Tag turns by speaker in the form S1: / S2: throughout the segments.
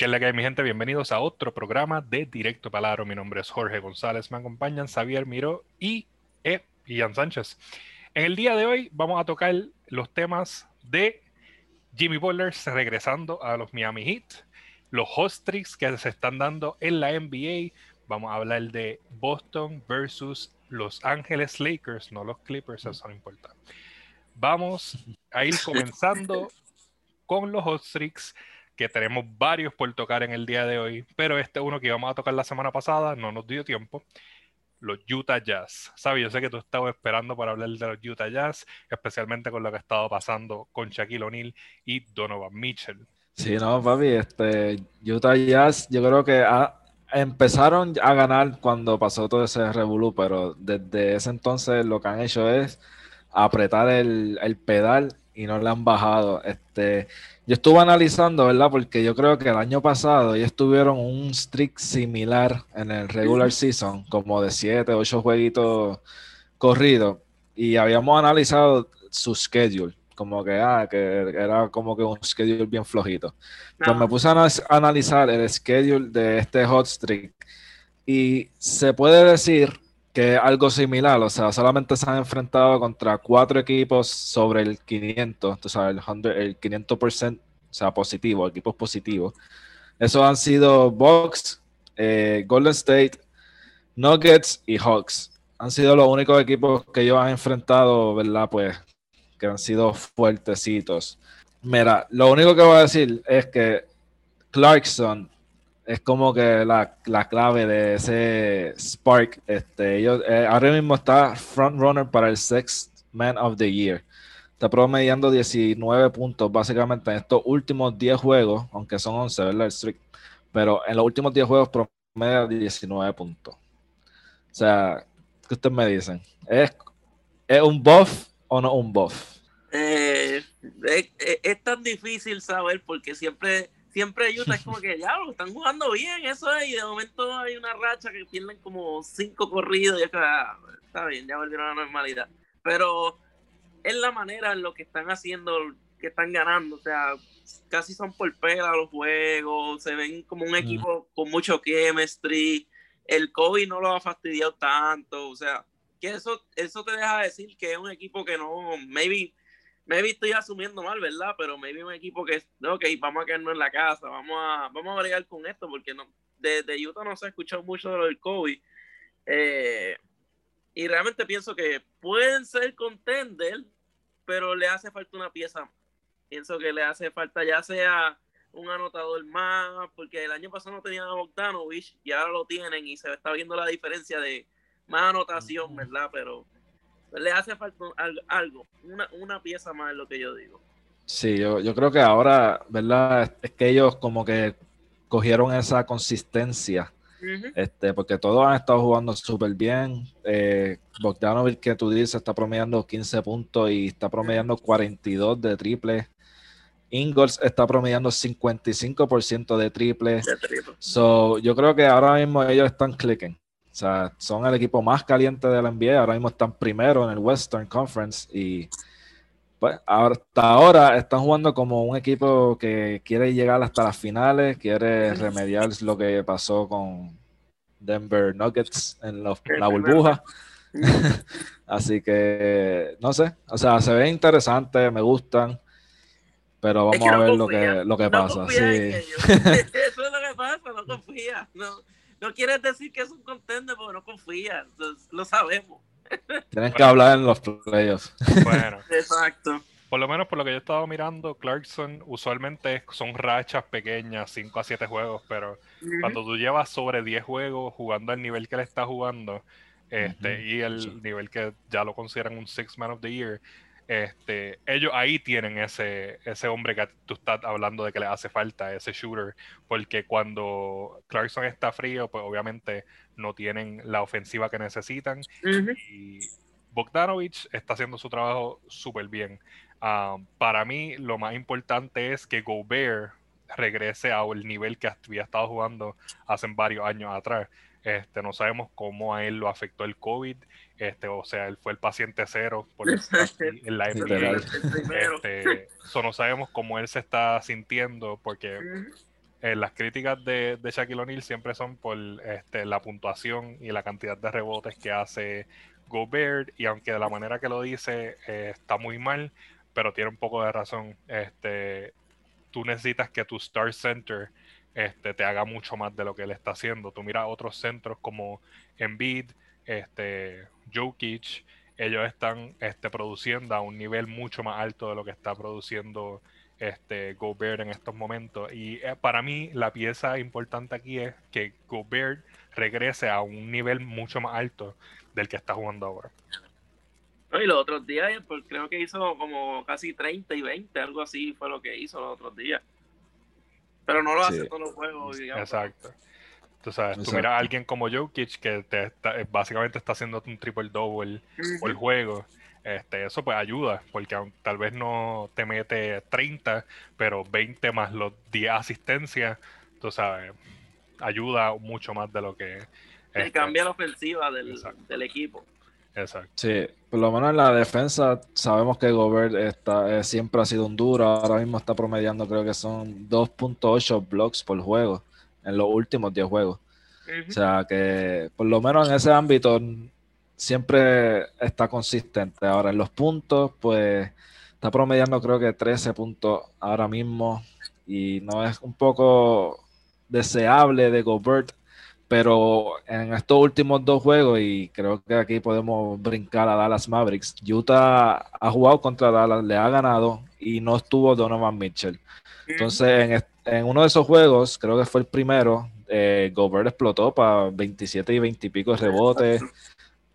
S1: ¿Qué es la que hay, mi gente? Bienvenidos a otro programa de Directo Palaro. Mi nombre es Jorge González. Me acompañan Xavier Miró y E. Ian Sánchez. En el día de hoy vamos a tocar los temas de Jimmy Butler regresando a los Miami Heat, los hot tricks que se están dando en la NBA. Vamos a hablar de Boston versus Los Ángeles Lakers, no los Clippers, eso no importa. Vamos a ir comenzando con los hot tricks que tenemos varios por tocar en el día de hoy, pero este uno que íbamos a tocar la semana pasada no nos dio tiempo. Los Utah Jazz. Sabes, yo sé que tú estabas esperando para hablar de los Utah Jazz, especialmente con lo que ha estado pasando con Shaquille O'Neal y Donovan Mitchell.
S2: Sí, no, papi, este, Utah Jazz, yo creo que empezaron a ganar cuando pasó todo ese revolú, pero desde ese entonces lo que han hecho es apretar el, el pedal y no le han bajado. Este, yo estuve analizando, ¿verdad? Porque yo creo que el año pasado ellos tuvieron un streak similar en el regular season, como de 7, 8 jueguitos corridos, y habíamos analizado su schedule, como que, ah, que era como que un schedule bien flojito. Pues me puse a analizar el schedule de este hot streak y se puede decir algo similar, o sea, solamente se han enfrentado contra cuatro equipos sobre el 500, tú sabes, el, 500%, o sea, positivo, equipos positivos. Esos han sido Bucks, eh, Golden State, Nuggets y Hawks. Han sido los únicos equipos que ellos han enfrentado, ¿verdad? Pues que han sido fuertecitos. Mira, lo único que voy a decir es que Clarkson es como que la, clave de ese Spark. Este, ellos, eh, ahora mismo está frontrunner para el Sixth Man of the Year. Está promediando 19 puntos básicamente en estos últimos 10 juegos, aunque son 11, ¿verdad? El streak. Pero en los últimos 10 juegos promedia 19 puntos. O sea, ¿qué ustedes me dicen? ¿Es, ¿Es un buff o no un buff?
S3: Eh, es tan difícil saber porque siempre siempre Utah es como que ya lo están jugando bien, eso es, y de momento hay una racha que pierden como cinco corridos y es que, ah, está bien, ya volvieron a la normalidad. Pero es la manera en lo que están haciendo, que están ganando, o sea, casi son por pela los juegos, se ven como un equipo con mucho chemistry, el COVID no lo ha fastidiado tanto, o sea, que eso, eso te deja decir que es un equipo que no, maybe maybe estoy asumiendo mal, ¿verdad? Pero maybe un equipo que, ok, vamos a quedarnos en la casa, vamos a, vamos a bregar con esto, porque no, desde Utah no se ha escuchado mucho de lo del COVID. Eh, y realmente pienso que pueden ser contender, pero le hace falta una pieza. Pienso que le hace falta ya sea un anotador más, porque el año pasado no tenían a Bogdanovich y ahora lo tienen y se está viendo la diferencia de más anotación, ¿verdad? Pero le hace falta algo, una, pieza más es lo que yo digo.
S2: Sí, yo, yo creo que ahora, ¿verdad? Es que ellos como que cogieron esa consistencia. este, porque todos han estado jugando súper bien. Eh, Bogdanovic, que tú dices, está promediando 15 puntos y está promediando 42 de triple. Ingalls está promediando 55% de triple. De triple. So, yo creo que ahora mismo ellos están clicking. Sea, son el equipo más caliente de la NBA. Ahora mismo están primero en el Western Conference y pues hasta ahora están jugando como un equipo que quiere llegar hasta las finales, quiere remediar lo que pasó con Denver Nuggets en la burbuja. Así que, no sé, o sea, se ve interesante, me gustan, pero vamos a ver lo que, lo que pasa. Sí.
S3: Eso es lo que pasa, no confía. No no quieres decir que es un contender porque no confías, lo sabemos.
S2: Tienen que hablar en los playoffs.
S1: Bueno.
S3: Exacto.
S1: Por lo menos por lo que yo he estado mirando, Clarkson usualmente son rachas pequeñas, 5 a 7 juegos, pero cuando tú llevas sobre 10 juegos jugando al nivel que él está jugando, este, y el nivel que ya lo consideran un Six Man of the Year, este, ellos ahí tienen ese, ese hombre que tú estás hablando de que le hace falta, ese shooter, porque cuando Clarkson está frío, pues obviamente no tienen la ofensiva que necesitan. Y Bogdanovich está haciendo su trabajo súper bien. Ah, para mí, lo más importante es que Gobert regrese al nivel que había estado jugando hace varios años atrás. Este, no sabemos cómo a él lo afectó el COVID. Este, o sea, él fue el paciente cero por en la NBA. Este, no sabemos cómo él se está sintiendo porque eh, las críticas de, de Shaquille O'Neal siempre son por este, la puntuación y la cantidad de rebotes que hace Gobert, y aunque de la manera que lo dice eh, está muy mal, pero tiene un poco de razón. Este, tú necesitas que tu Star Center este, te haga mucho más de lo que él está haciendo. Tú miras otros centros como Embiid, este, Jokic, ellos están este, produciendo a un nivel mucho más alto de lo que está produciendo este, Gobert en estos momentos. Y eh, para mí la pieza importante aquí es que Gobert regrese a un nivel mucho más alto del que está jugando ahora.
S3: y los otros días, pues, creo que hizo como casi 30 y 20, algo así fue lo que hizo los otros días. Pero no lo hace todos los juegos, digamos.
S1: Exacto. Tú sabes, tú miras a alguien como Jokic que te básicamente está haciendo un triple double por juego este, eso pues ayuda, porque tal vez no te mete 30, pero 20 más los 10 asistencias, tú sabes, ayuda mucho más de lo que...
S3: Este, cambia la ofensiva del, equipo.
S1: Exacto.
S2: Sí, por lo menos en la defensa sabemos que Gobert está, eh, siempre ha sido un duro, ahora mismo está promediando creo que son 2.8 blocks por juego en los últimos 10 juegos. O sea que por lo menos en ese ámbito siempre está consistente. Ahora en los puntos, pues está promediando creo que 13 puntos ahora mismo y no es un poco deseable de Gobert, pero en estos últimos dos juegos, y creo que aquí podemos brincar a Dallas Mavericks, Utah ha jugado contra Dallas, le ha ganado y no estuvo Donovan Mitchell. Entonces, en, uno de esos juegos, creo que fue el primero, eh, Gobert explotó para 27 y 20 y pico de rebotes.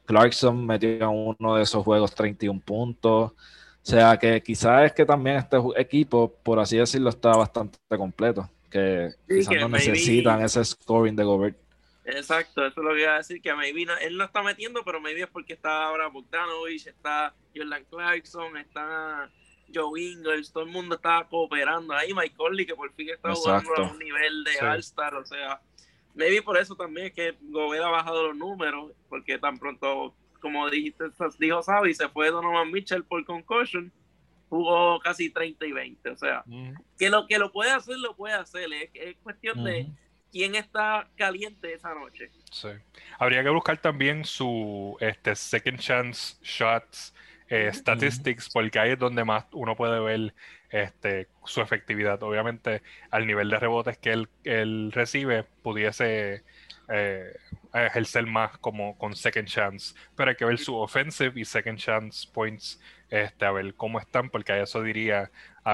S2: Clarkson metió en uno de esos juegos 31 puntos. O sea que quizás es que también este equipo, por así decirlo, está bastante completo. Que quizás no necesitan ese scoring de Gobert.
S3: Exacto, eso es lo que iba a decir, que maybe él no está metiendo, pero maybe es porque está ahora Bogdanovich, está Jordan Clarkson, está Joe Ingles, todo el mundo está cooperando. Ahí Mike Conley, que por fin está jugando a un nivel de All-Star, o sea, maybe por eso también es que Gobert ha bajado los números, porque tan pronto, como dijiste, dijo Xavi, se fue Donovan Mitchell por concussion, jugó casi 30 y 20, o sea, que lo que lo puede hacer, lo puede hacer, es, cuestión de quién está caliente esa noche.
S1: Sí. Habría que buscar también su este, second chance shots eh, statistics, porque ahí es donde más uno puede ver este, su efectividad. Obviamente, al nivel de rebotes que él, recibe, pudiese eh, ejercer más como con second chance. Pero hay que ver su offensive y second chance points, este, a ver cómo están, porque eso diría,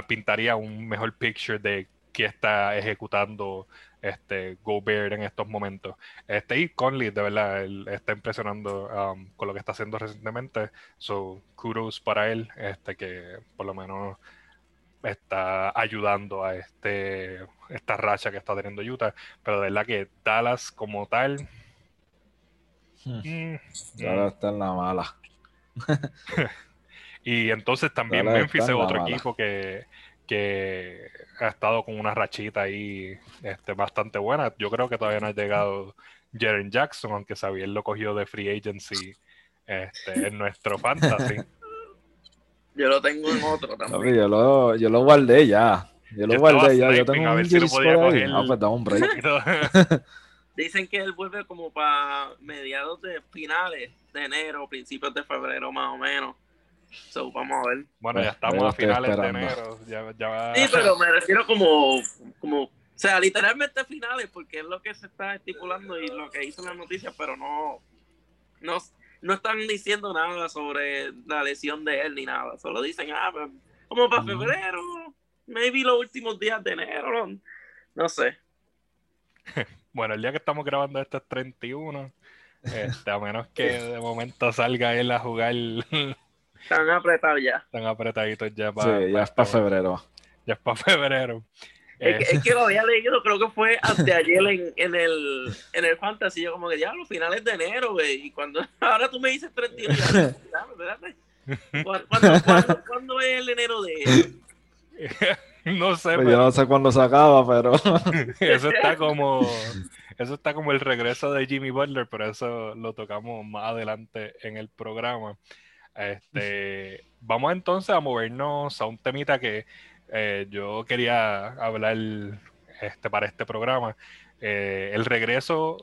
S1: pintaría un mejor picture de qué está ejecutando este Gobert en estos momentos. Este y Conley, de verdad, él está impresionando um, con lo que está haciendo recientemente. So, kudos para él, este que por lo menos está ayudando a este esta racha que está teniendo Utah, pero de verdad que Dallas como tal
S2: hmm. mm, Dallas está en la mala.
S1: y entonces también Memphis es otro equipo que, que ha estado con una rachita ahí este, bastante buena. Yo creo que todavía no ha llegado Jaren Jackson, aunque Xavier lo cogió de free agency este, en nuestro fantasy.
S3: Yo lo tengo en otro también. yo,
S2: lo, yo lo guardé ya. Yo lo guardé ya. Yo tengo un si por ahí. Ah, pues un break.
S3: Dicen que él vuelve como para mediados de finales de enero, principios de febrero más o menos. So, vamos a ver.
S1: Bueno, ya estamos a finales de enero. Ya, ya
S3: Sí, pero me refiero como, como, o sea, literalmente finales, porque es lo que se está estipulando y lo que hizo la noticia, pero no, no, no están diciendo nada sobre la lesión de él ni nada. Solo dicen, ah, pues, como para febrero, maybe los últimos días de enero, no, sé.
S1: Bueno, el día que estamos grabando esto es 31. Este, a menos que de momento salga él a jugar.
S3: Están apretados ya.
S1: Están apretaditos ya para.
S2: Sí, ya es para febrero.
S1: Ya es para febrero.
S3: Es, que, lo había leído, creo que fue anteayer en, en, el, en el Fantasy. Yo, como que ya, los finales de enero, güey. Y cuando ahora tú me dices 31, ya, ¿Cuándo, cuándo, es el enero de
S1: No sé.
S2: Pues Yo no sé cuándo se acaba, pero.
S1: eso está como. Eso está como el regreso de Jimmy Butler, pero eso lo tocamos más adelante en el programa. Este, vamos entonces a movernos a un temita que eh, yo quería hablar este, para este programa, eh, el regreso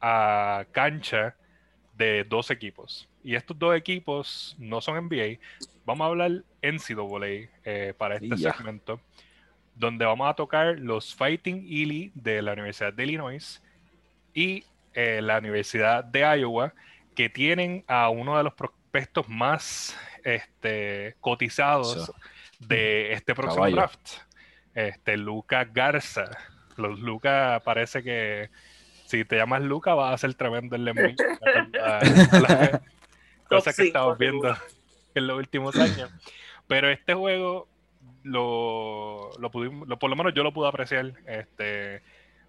S1: a cancha de dos equipos. Y estos dos equipos no son NBA. Vamos a hablar NCAA eh, para este segmento, donde vamos a tocar los Fighting Illy de la Universidad de Illinois y eh, la Universidad de Iowa, que tienen a uno de los prospectos más este, cotizados de este próximo draft, este Luca Garza. Los Luca parece que si te llamas Luca vas a ser tremendo el Lemmy. Cosas que estamos viendo en los últimos años. Pero este juego lo, lo pudimos, por lo menos yo lo pude apreciar este,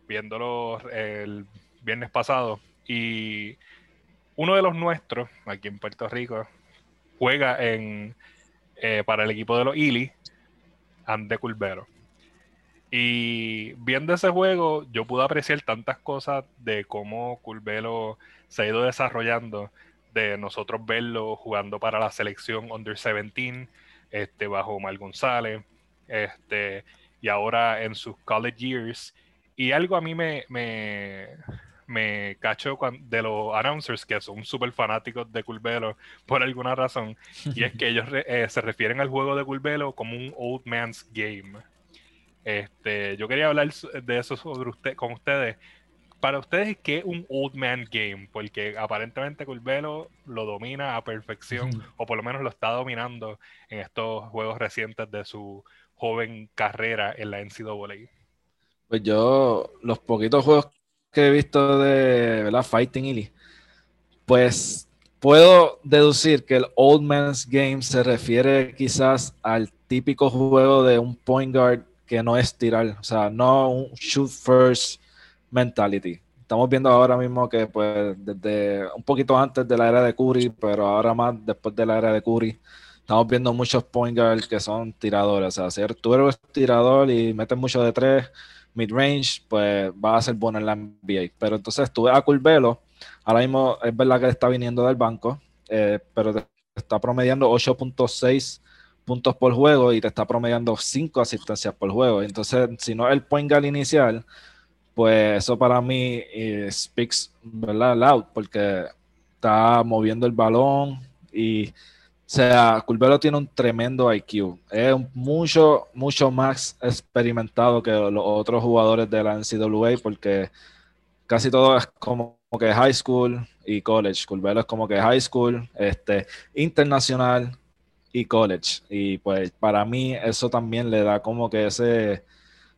S1: viéndolo el viernes pasado. Y uno de los nuestros, aquí en Puerto Rico, juega en eh, para el equipo de los Ili, Ande Culvero. Y viendo ese juego, yo pude apreciar tantas cosas de cómo Culvero se ha ido desarrollando, de nosotros verlo jugando para la selección Under 17, este, bajo Omar González, este, y ahora en sus college years. Y algo a mí me, me, me cacho de los announcers que son súper fanáticos de Culvelo por alguna razón. Y es que ellos eh, se refieren al juego de Culvelo como un old man's game. Este, yo quería hablar de eso sobre usted, con ustedes. Para ustedes, ¿qué es un old man game? Porque aparentemente Culvelo lo domina a perfección, o por lo menos lo está dominando en estos juegos recientes de su joven carrera en la NCAA.
S2: Pues yo, los poquitos juegos que he visto de ¿verdad? Fighting Illy, pues puedo deducir que el Old Man's Game se refiere quizás al típico juego de un point guard que no es tirar, o sea, no un shoot first mentality. Estamos viendo ahora mismo que pues desde un poquito antes de la era de Curry, pero ahora más después de la era de Curry, estamos viendo muchos point guards que son tiradores, o sea, si tú eres tirador y metes mucho de tres, mid-range, pues va a ser bueno en la NBA. Pero entonces tú ves a Curvelo, ahora mismo es verdad que está viniendo del banco, eh, pero está promediando 8.6 puntos por juego y te está promediando 5 asistencias por juego. Entonces, si no el point guard inicial, pues eso para mí eh, speaks ¿verdad? loud, porque está moviendo el balón y o sea, Culvero tiene un tremendo IQ. Es mucho, mucho más experimentado que los otros jugadores de la NCAA porque casi todo es como que high school y college. Culvero es como que high school, este, internacional y college. Y pues para mí eso también le da como que ese,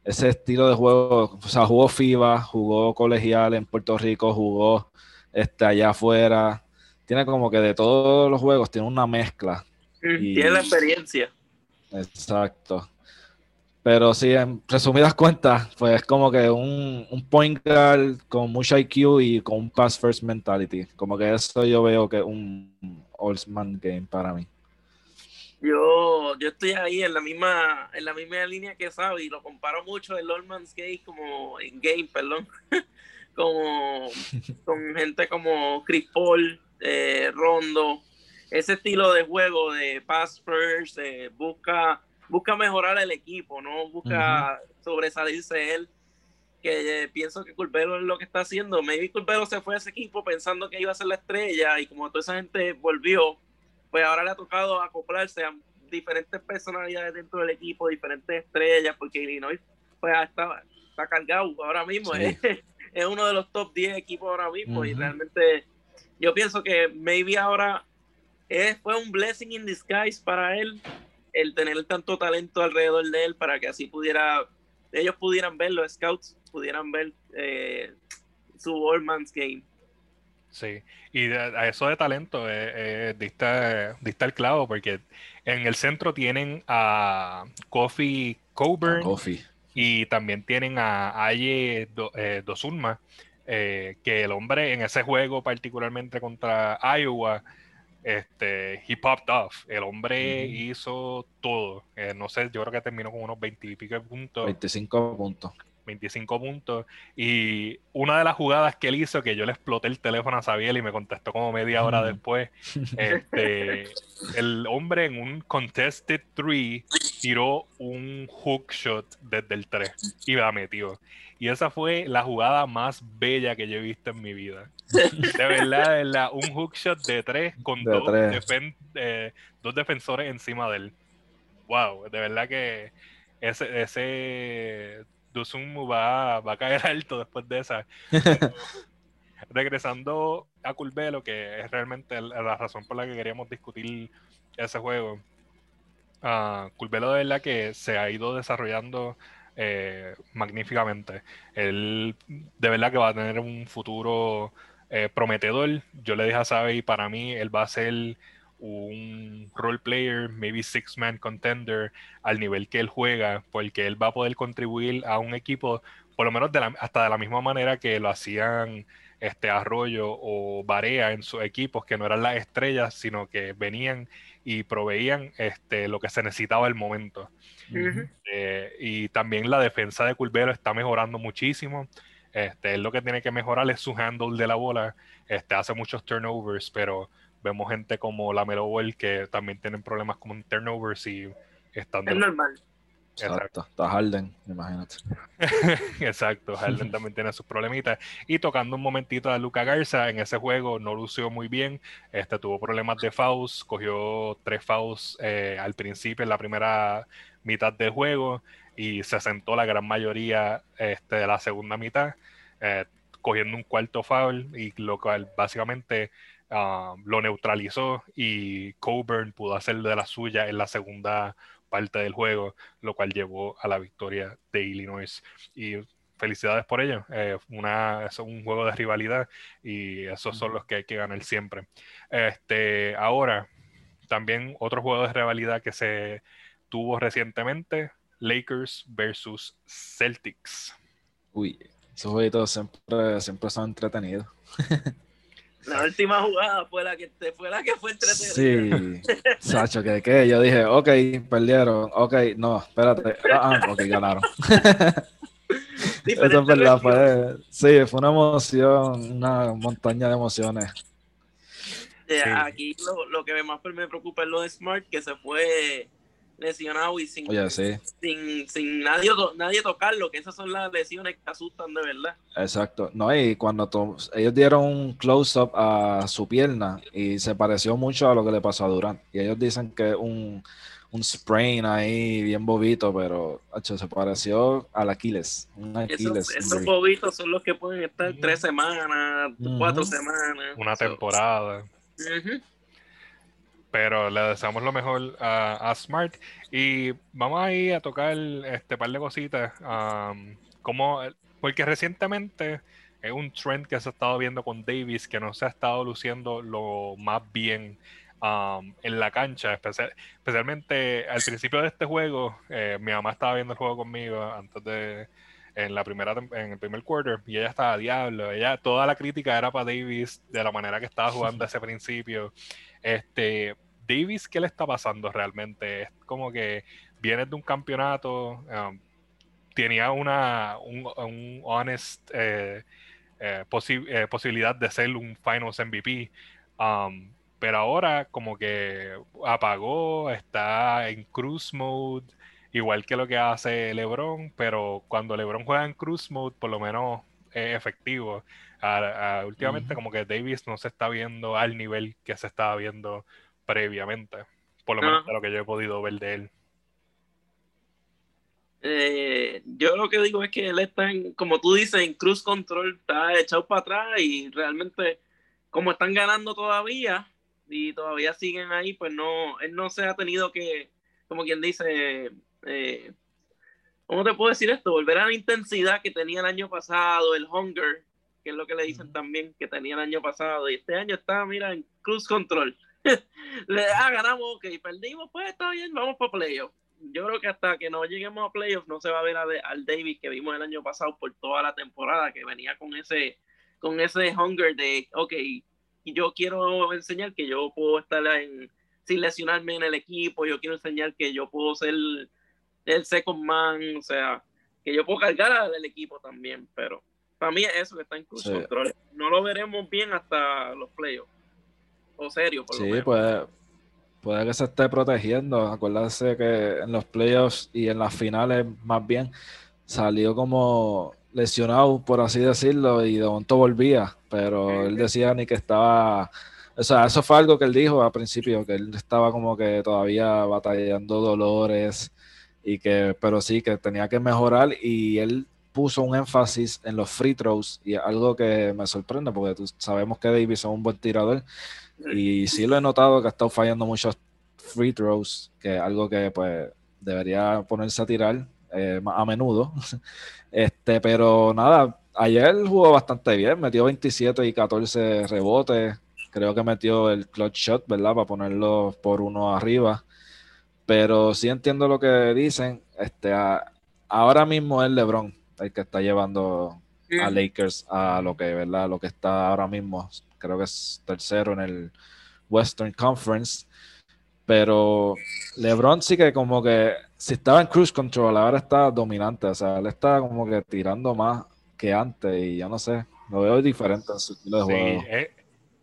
S2: ese estilo de juego. O sea, jugó FIBA, jugó colegial en Puerto Rico, jugó este, allá afuera tiene como que de todos los juegos tiene una mezcla.
S3: tiene la experiencia.
S2: Exacto. Pero sí, en resumidas cuentas, pues es como que un, un point guard con mucho IQ y con un pass first mentality. Como que eso yo veo que es un old man game para mí.
S3: Yo, yo estoy ahí en la misma, en la misma línea que sabe y lo comparo mucho el old man's game como en game, perdón, como con gente como Chris Paul, eh, Rondo, ese estilo de juego de pass first, eh, busca, busca mejorar el equipo, no busca sobresalirse él. Que eh, pienso que Culpero es lo que está haciendo. Maybe Culpero se fue a ese equipo pensando que iba a ser la estrella y como toda esa gente volvió, pues ahora le ha tocado acoplarse a diferentes personalidades dentro del equipo, diferentes estrellas, porque Illinois pues está, está cargado ahora mismo. Es, uno de los top 10 equipos ahora mismo y realmente yo pienso que maybe ahora es, fue un blessing in disguise para él el tener tanto talento alrededor de él para que así pudiera, ellos pudieran ver, los scouts pudieran ver eh, su All Man's Game.
S1: Sí, y a eso de talento eh, eh, dista, el clavo porque en el centro tienen a Kofi Coburn y también tienen a Aye Dosunma, eh, que el hombre en ese juego, particularmente contra Iowa, este, he popped off. El hombre hizo todo. Eh, no sé, yo creo que terminó con unos 20 y pico puntos.
S2: 25 puntos.
S1: 25 puntos. Y una de las jugadas que él hizo, que yo le exploté el teléfono a Sabiel y me contestó como media hora después, este, el hombre en un contested 3 tiró un hook shot desde el 3 y la metió. Y esa fue la jugada más bella que yo he visto en mi vida. De verdad, de verdad un hook shot de 3 con dos, eh, dos defensores encima de él. Wow, de verdad que ese, ese Dusum va, va a caer alto después de esa. regresando a Culvelo, que es realmente la razón por la que queríamos discutir ese juego. Uh, Culvelo de verdad que se ha ido desarrollando eh, magníficamente. Él de verdad que va a tener un futuro eh, prometedor. Yo le dije a Sabe y para mí él va a ser un role player, maybe six man contender al nivel que él juega, porque él va a poder contribuir a un equipo, por lo menos hasta de la misma manera que lo hacían este Arroyo o Barea en sus equipos, que no eran las estrellas, sino que venían y proveían este, lo que se necesitaba el momento. Eh, y también la defensa de Culvero está mejorando muchísimo. Este, él lo que tiene que mejorar es su handle de la bola. Este, hace muchos turnovers, pero vemos gente como la Melo que también tienen problemas con turnovers y están...
S3: Es normal.
S2: Exacto, está Harden, imagínate.
S1: Exacto, Harden también tiene sus problemitas. Y tocando un momentito a Luca Garza, en ese juego no lució muy bien, este tuvo problemas de fouls, cogió tres fouls eh, al principio en la primera mitad del juego y se sentó la gran mayoría este, de la segunda mitad, eh, cogiendo un cuarto foul y lo cual básicamente ah, lo neutralizó y Coburn pudo hacer de la suya en la segunda parte del juego, lo cual llevó a la victoria de Illinois. Y felicidades por ello. Eh, una, es un juego de rivalidad y esos son los que hay que ganar siempre. Este, ahora, también otro juego de rivalidad que se tuvo recientemente, Lakers versus Celtics.
S2: Uy, esos jueguitos siempre, siempre son entretenidos.
S3: La última jugada fue la que, fue, la que fue entretenida.
S2: Sí, Sacho, que qué. Yo dije, ok, perdieron, ok, no, espérate, ah, ah ok, ganaron. Eso es verdad, fue, sí, fue una emoción, una montaña de emociones.
S3: Eh, aquí lo, lo, que más me preocupa es lo de Smart, que se fue lesionado y sin, sin, sin nadie, nadie tocarlo, que esas son las lesiones que asustan de verdad.
S2: Exacto. No, y cuando ellos dieron un close-up a su pierna y se pareció mucho a lo que le pasó a Durant. Y ellos dicen que un, un sprain ahí bien bobito, pero se pareció al Aquiles. Un Aquiles
S3: esos, bobitos son los que pueden estar tres semanas, cuatro semanas.
S1: Una temporada pero le deseamos lo mejor a, Smart. Y vamos a ir a tocar este par de cositas. como, porque recientemente es un trend que se ha estado viendo con Davis que no se ha estado luciendo lo más bien en la cancha. especialmente al principio de este juego, eh, mi mamá estaba viendo el juego conmigo antes de en la primera en el primer quarter y ella estaba diablo ella toda la crítica era para Davis de la manera que estaba jugando ese principio este, Davis, ¿qué le está pasando realmente? Es como que viene de un campeonato, um, tenía una un, honest eh, eh, eh, posibilidad de ser un Finals MVP, um, pero ahora como que apagó, está en cruise mode, igual que lo que hace LeBron, pero cuando LeBron juega en cruise mode, por lo menos es efectivo últimamente como que Davis no se está viendo al nivel que se estaba viendo previamente, por lo menos de lo que yo he podido ver de él.
S3: Eh, yo lo que digo es que él está en, como tú dices, en cruise control, está echado para atrás y realmente como están ganando todavía y todavía siguen ahí, pues no, él no se ha tenido que, como quien dice, eh, ¿cómo te puedo decir esto? Volver a la intensidad que tenía el año pasado, el hunger, que es lo que le dicen también que tenía el año pasado. Y este año está, mira, en cruise control. le ah, ganamos, ok, perdimos, pues está bien, vamos para playoff. Yo creo que hasta que no lleguemos a playoff no se va a ver al David que vimos el año pasado por toda la temporada, que venía con ese, con ese hunger de, ok, yo quiero enseñar que yo puedo estar en, sin lesionarme en el equipo, yo quiero enseñar que yo puedo ser el second man, o sea, que yo puedo cargar al equipo también, pero para mí es eso que está en cruise control. No lo veremos bien hasta los playoffs. O serio, por
S2: sí,
S3: lo menos.
S2: Puede, puede que se esté protegiendo. Acuérdense que en los playoffs y en las finales, más bien, salió como lesionado, por así decirlo, y de momento volvía. Pero él decía ni que estaba. O sea, eso fue algo que él dijo al principio, que él estaba como que todavía batallando dolores y que, pero sí, que tenía que mejorar y él puso un énfasis en los free throws y algo que me sorprende porque sabemos que Davis es un buen tirador y sí lo he notado que ha estado fallando muchos free throws, que es algo que pues debería ponerse a tirar eh, a menudo. Este, pero nada, ayer jugó bastante bien, metió 27 y 14 rebotes, creo que metió el clutch shot, ¿verdad? Para ponerlo por uno arriba. Pero sí entiendo lo que dicen. Este, ahora mismo es LeBron el que está llevando a Lakers a lo que, ¿verdad? Lo que está ahora mismo. Creo que es tercero en el Western Conference. Pero LeBron sí que como que si estaba en cruise control, ahora está dominante. O sea, él está como que tirando más que antes y ya no sé, lo veo diferente en su estilo de juego.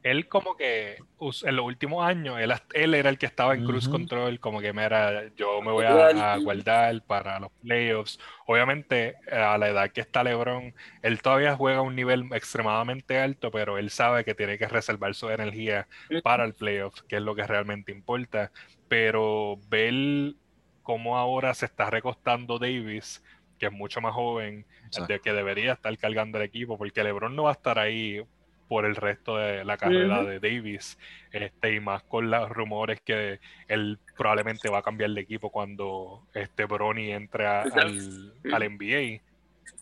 S1: Eh, él como que en los últimos años, él, él era el que estaba en cruise control, como que mira, yo me voy a, guardar para los playoffs. Obviamente, a la edad que está LeBron, él todavía juega a un nivel extremadamente alto, pero él sabe que tiene que reservar su energía para el playoff, que es lo que realmente importa. Pero ver cómo ahora se está recostando Davis, que es mucho más joven, de que debería estar cargando el equipo, porque LeBron no va a estar ahí por el resto de la carrera de Davis. Este, y más con los rumores que él probablemente va a cambiar de equipo cuando este Bronny entre al, al, NBA.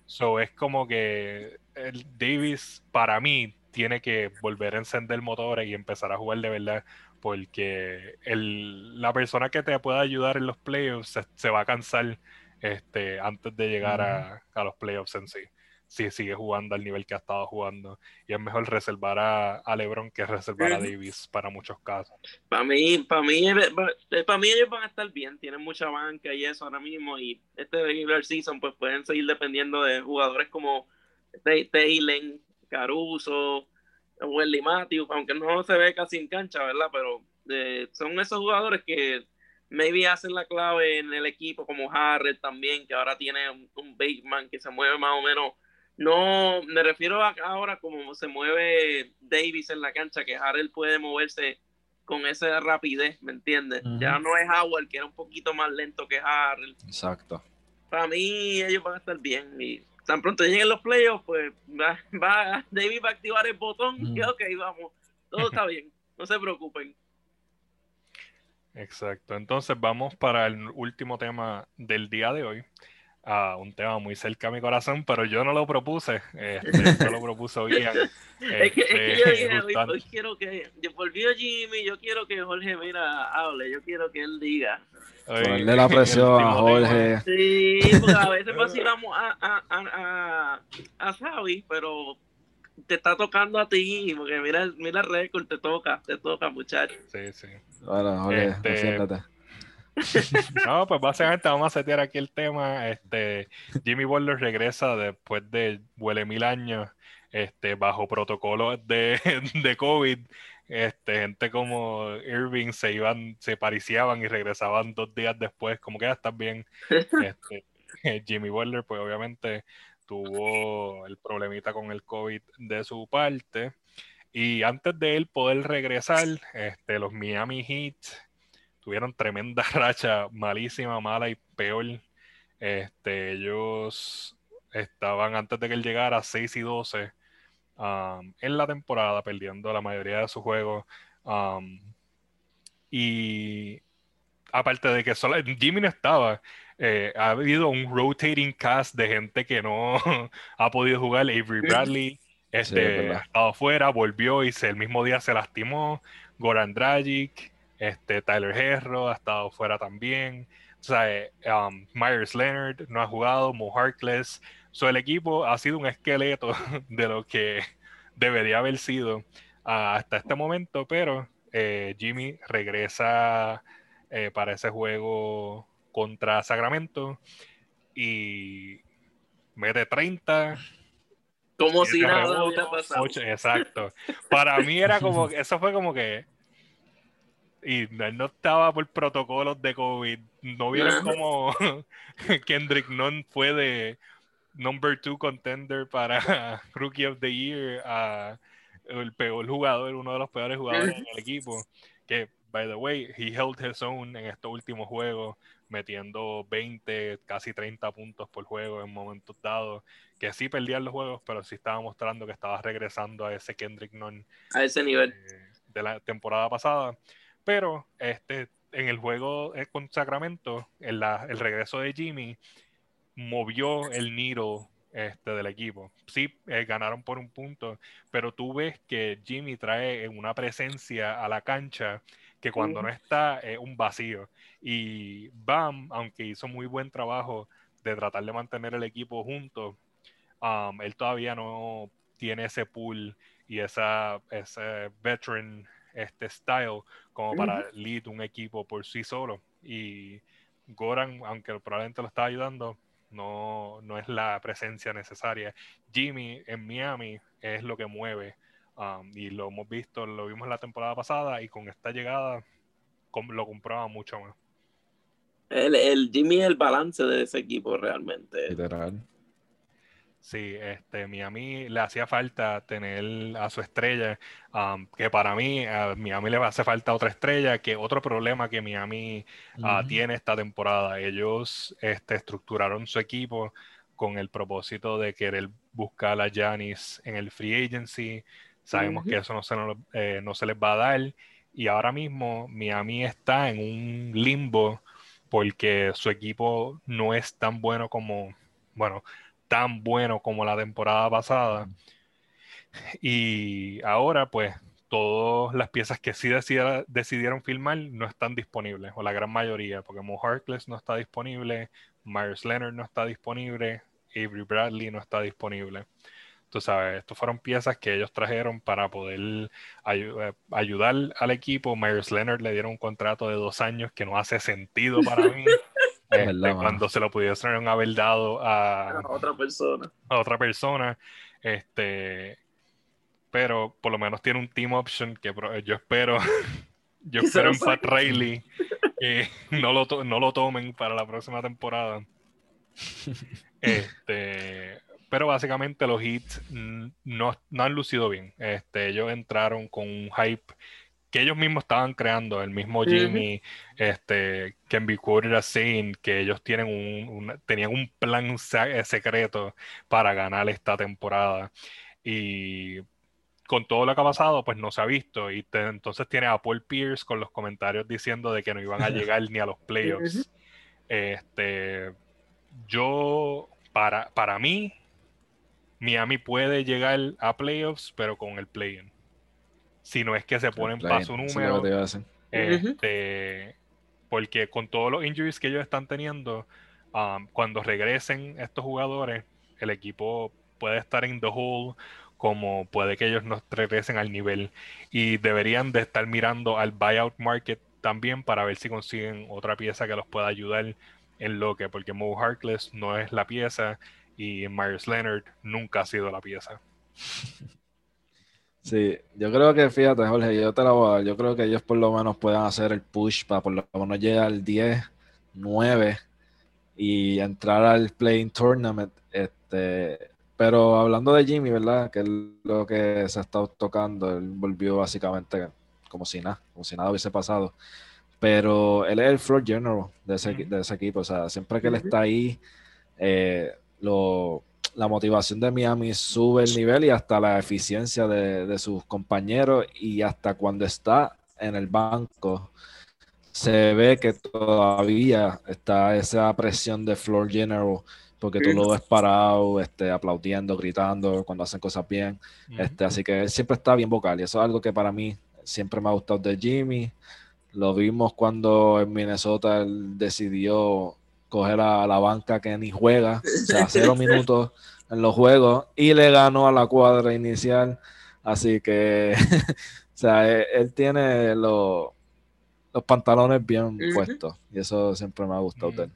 S1: So es como que el Davis, para mí, tiene que volver a encender motores y empezar a jugar de verdad. Porque el, la persona que te pueda ayudar en los playoffs se, va a cansar este, antes de llegar a, a los playoffs en sí si sigue jugando al nivel que ha estado jugando. Y es mejor reservar a, LeBron que reservar a Davis para muchos casos.
S3: Para mí, para mí, eh, para mí ellos van a estar bien, tienen mucha banca y eso ahora mismo. Y este regular season, pues pueden seguir dependiendo de jugadores como Taylor, Caruso, Welly Matthews, aunque no se ve casi en cancha, ¿verdad? Pero eh, son esos jugadores que maybe hacen la clave en el equipo, como Harrell también, que ahora tiene un, un man que se mueve más o menos no, me refiero a ahora como se mueve Davis en la cancha, que Harrell puede moverse con esa rapidez, ¿me entiendes? Ya no es Howard, que era un poquito más lento que Harrell.
S2: Exacto.
S3: Para mí, ellos van a estar bien. Y tan pronto lleguen los playoffs, pues va, va, Davis va a activar el botón y ok, vamos, todo está bien, no se preocupen.
S1: Exacto. Entonces vamos para el último tema del día de hoy a un tema muy cerca a mi corazón, pero yo no lo propuse, este, yo lo propuso bien.
S3: es, que, yo este, dije, hoy, quiero que, volvió Jimmy, yo quiero que Jorge, mira, hable, yo quiero que él diga.
S2: Ponerle la presión a Jorge.
S3: Sí, porque a veces vacilamos a, a, a, a, Xavi, pero te está tocando a ti, porque mira, mira el récord, te toca, te toca, muchacho.
S1: Sí, sí.
S2: Bueno, Jorge, este,
S1: no, pues básicamente vamos a setear aquí el tema. Este, Jimmy Butler regresa después de huele mil años, este, bajo protocolo de, de COVID. Este, gente como Irving se iban, se pariciaban y regresaban dos días después, como que ya estás bien. Este, Jimmy Butler, pues obviamente tuvo el problemita con el COVID de su parte. Y antes de él poder regresar, este, los Miami Heat tuvieron tremenda racha, malísima, mala y peor. Este, ellos estaban antes de que él llegara 6 y 12 um, en la temporada, perdiendo la mayoría de sus juegos. Um, y aparte de que solo, Jimmy no estaba, eh, ha habido un rotating cast de gente que no ha podido jugar. Avery Bradley este, ha estado fuera, volvió y se, el mismo día se lastimó. Goran Dragic, este, Tyler Herro ha estado fuera también. O sea, eh, um, Myers Leonard no ha jugado, Mo Harkless. So, el equipo ha sido un esqueleto de lo que debería haber sido hasta este momento, pero eh, Jimmy regresa eh, para ese juego contra Sacramento y mete 30.
S3: Como si nada hubiera pasado.
S1: exacto. Para mí era como, eso fue como que. Y él no estaba por protocolos de COVID. No vieron como Kendrick Nunn fue de number two contender para Rookie of the Year a el peor jugador, uno de los peores jugadores en el equipo. Que, by the way, he held his own en estos últimos juegos, metiendo 20, casi 30 puntos por juego en momentos dados. Que sí perdían los juegos, pero sí estaba mostrando que estaba regresando a ese Kendrick Nunn
S3: A ese nivel.
S1: eh, de la temporada pasada. Pero este, en el juego eh, con Sacramento, en la- el regreso de Jimmy movió el nido este, del equipo. Sí, eh, ganaron por un punto, pero tú ves que Jimmy trae una presencia a la cancha que cuando no está es un vacío. Y Bam, aunque hizo muy buen trabajo de tratar de mantener el equipo junto, um, él todavía no tiene ese pool y esa, ese veteran este style como para lead un equipo por sí solo. Y Goran, aunque probablemente lo estaba ayudando, no, no es la presencia necesaria. Jimmy en Miami es lo que mueve. um, y lo hemos visto, lo vimos la temporada pasada y con esta llegada com- lo compraba mucho más.
S3: El, el Jimmy es el balance de ese equipo realmente.
S2: Literal.
S1: Sí, este, Miami le hacía falta tener a su estrella, um, que para mí, a Miami le hace falta otra estrella, que otro problema que Miami ah,
S2: Ujú.
S1: tiene esta temporada. Ellos este, estructuraron su equipo con el propósito de querer buscar a Giannis en el free agency. Sabemos que eso no se, nos- eh, no se les va a dar. Y ahora mismo Miami está en un limbo porque su equipo no es tan bueno como, bueno, tan bueno como la temporada pasada. Y ahora, pues, todas las piezas que sí decida- decidieron filmar no están disponibles, o la gran mayoría, porque Mo Harkless no está disponible, Myers Leonard no está disponible, Avery Bradley no está disponible. Tú sabes, estas fueron piezas que ellos trajeron para poder eh, ayudar al equipo. Myers Leonard le dieron un contrato de dos años que no hace sentido para mí. Este,
S2: Verdad,
S1: cuando se lo pudiesen haber dado a,
S3: A otra persona.
S1: a otra persona. Este, pero por lo menos tiene un team option que yo espero. Yo espero en Pat. Riley que no lo, to- no lo tomen para la próxima temporada. Este, pero básicamente los hits no, no han lucido bien. Este, ellos entraron con un hype que ellos mismos estaban creando. El mismo. Jimmy, este, can be quoted as saying que ellos tienen un, una- tenían un plan secreto para ganar esta temporada. Y con todo lo que ha pasado, pues no se ha visto. Y te- entonces tiene a Paul Pierce con los comentarios diciendo de que no iban a llegar ni a los playoffs. Este, yo, para, para mí, Miami puede llegar a playoffs, pero con el play-in. Si no es que se ponen para su número,
S2: decir.
S1: este, porque con todos los injuries que ellos están teniendo, um, cuando regresen estos jugadores, el equipo puede estar en the hole, como puede que ellos no regresen al nivel. Y deberían de estar mirando al buyout market también para ver si consiguen otra pieza que los pueda ayudar en lo que, porque Mo Harkless no es la pieza y Myers Leonard nunca ha sido la pieza.
S2: Sí, yo creo que, fíjate, Jorge, yo te la voy a dar. Yo creo que ellos por lo menos puedan hacer el push para por lo menos llegar al 10, 9 y entrar al Playing Tournament. Este, pero hablando de Jimmy, ¿verdad? Que es lo que se ha estado tocando, él volvió básicamente como si nada, como si nada hubiese pasado. Pero él es el floor general de ese, de ese equipo. O sea, siempre que él está ahí, eh, lo, la motivación de Miami sube el nivel y hasta la eficiencia de, de sus compañeros y hasta cuando está en el banco se ve que todavía está esa presión de floor general porque tú lo ves parado, este, aplaudiendo, gritando cuando hacen cosas bien. Este, así que él siempre está bien vocal y eso es algo que para mí siempre me ha gustado de Jimmy. Lo vimos cuando en Minnesota él decidió coger a la banca que ni juega, o sea, cero minutos en los juegos y le ganó a la cuadra inicial. Así que, o sea, él, él tiene los, los pantalones bien puestos y eso siempre me ha gustado de él.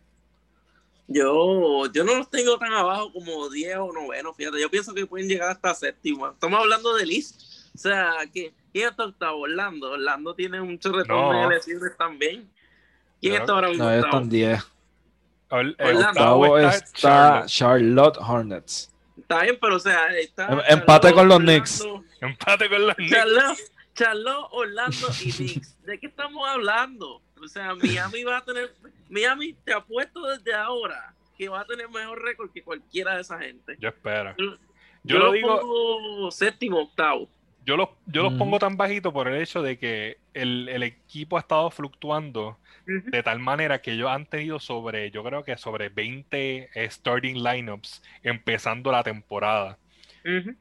S3: Yo, yo no los tengo tan abajo como 10 o 9, fíjate. Yo pienso que pueden llegar hasta séptimo. Estamos hablando de list. O sea, ¿quién, quién está octavo? Orlando. Orlando tiene un chorretón
S1: No.
S3: de lesiones también. ¿Quién
S1: No,
S3: está ahora mismo?
S2: No, están 10.
S3: Orlando.
S1: octavo está
S2: está
S1: Charlotte.
S2: Charlotte Hornets.
S3: Está bien, pero o sea, está.
S2: Em- empate con los
S3: Orlando,
S2: Knicks.
S1: Empate con los Knicks.
S3: Charlotte, Charlotte, Orlando y Knicks. ¿De qué estamos hablando? O sea, Miami va a tener. Miami, te apuesto desde ahora que va a tener mejor récord que cualquiera de esa gente.
S1: Yo espero.
S3: Yo,
S1: Yo,
S3: yo
S1: lo
S3: lo
S1: digo,
S3: pongo séptimo, octavo.
S1: Yo los, yo los pongo tan bajito por el hecho de que el, el equipo ha estado fluctuando de tal manera que ellos han tenido sobre, yo creo que sobre 20 eh, starting lineups empezando la temporada.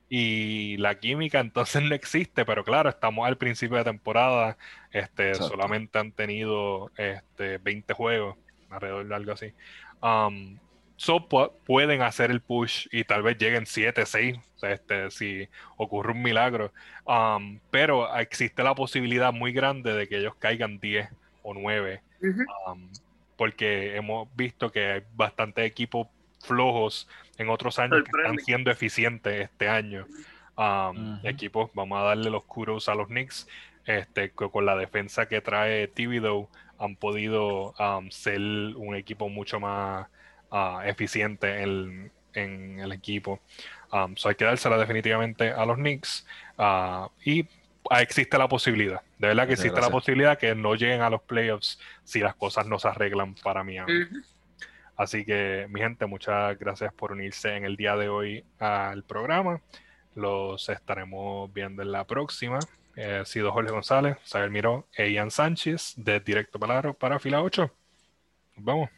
S1: Y la química entonces no existe, pero claro, estamos al principio de temporada, este,
S2: Exacto.
S1: solamente han tenido este, 20 juegos, alrededor de algo así. Um, so pu- pueden hacer el push y tal vez lleguen 7, 6, este, si ocurre un milagro. Um, pero existe la posibilidad muy grande de que ellos caigan 10 o 9
S3: Ujú.
S1: um, porque hemos visto que hay bastantes equipos flojos en otros años que están siendo eficientes este año. Um. Equipos, vamos a darle los kudos a los Knicks, este, que con la defensa que trae Thibodeau han podido um, ser un equipo mucho más ah, eficiente en, en el equipo. Um, so hay que dársela definitivamente a los Knicks. ah, y existe la posibilidad, de verdad que
S2: Gracias,
S1: existe la posibilidad que no lleguen a los playoffs si las cosas no se arreglan para Miami.
S3: Ujú.
S1: Así que, mi gente, muchas gracias por unirse en el día de hoy al programa. Los estaremos viendo en la próxima. Eh, ha sido Jorge González, Saber Miró e Ian Sánchez de Directo Palaro para Fila 8. Nos vemos.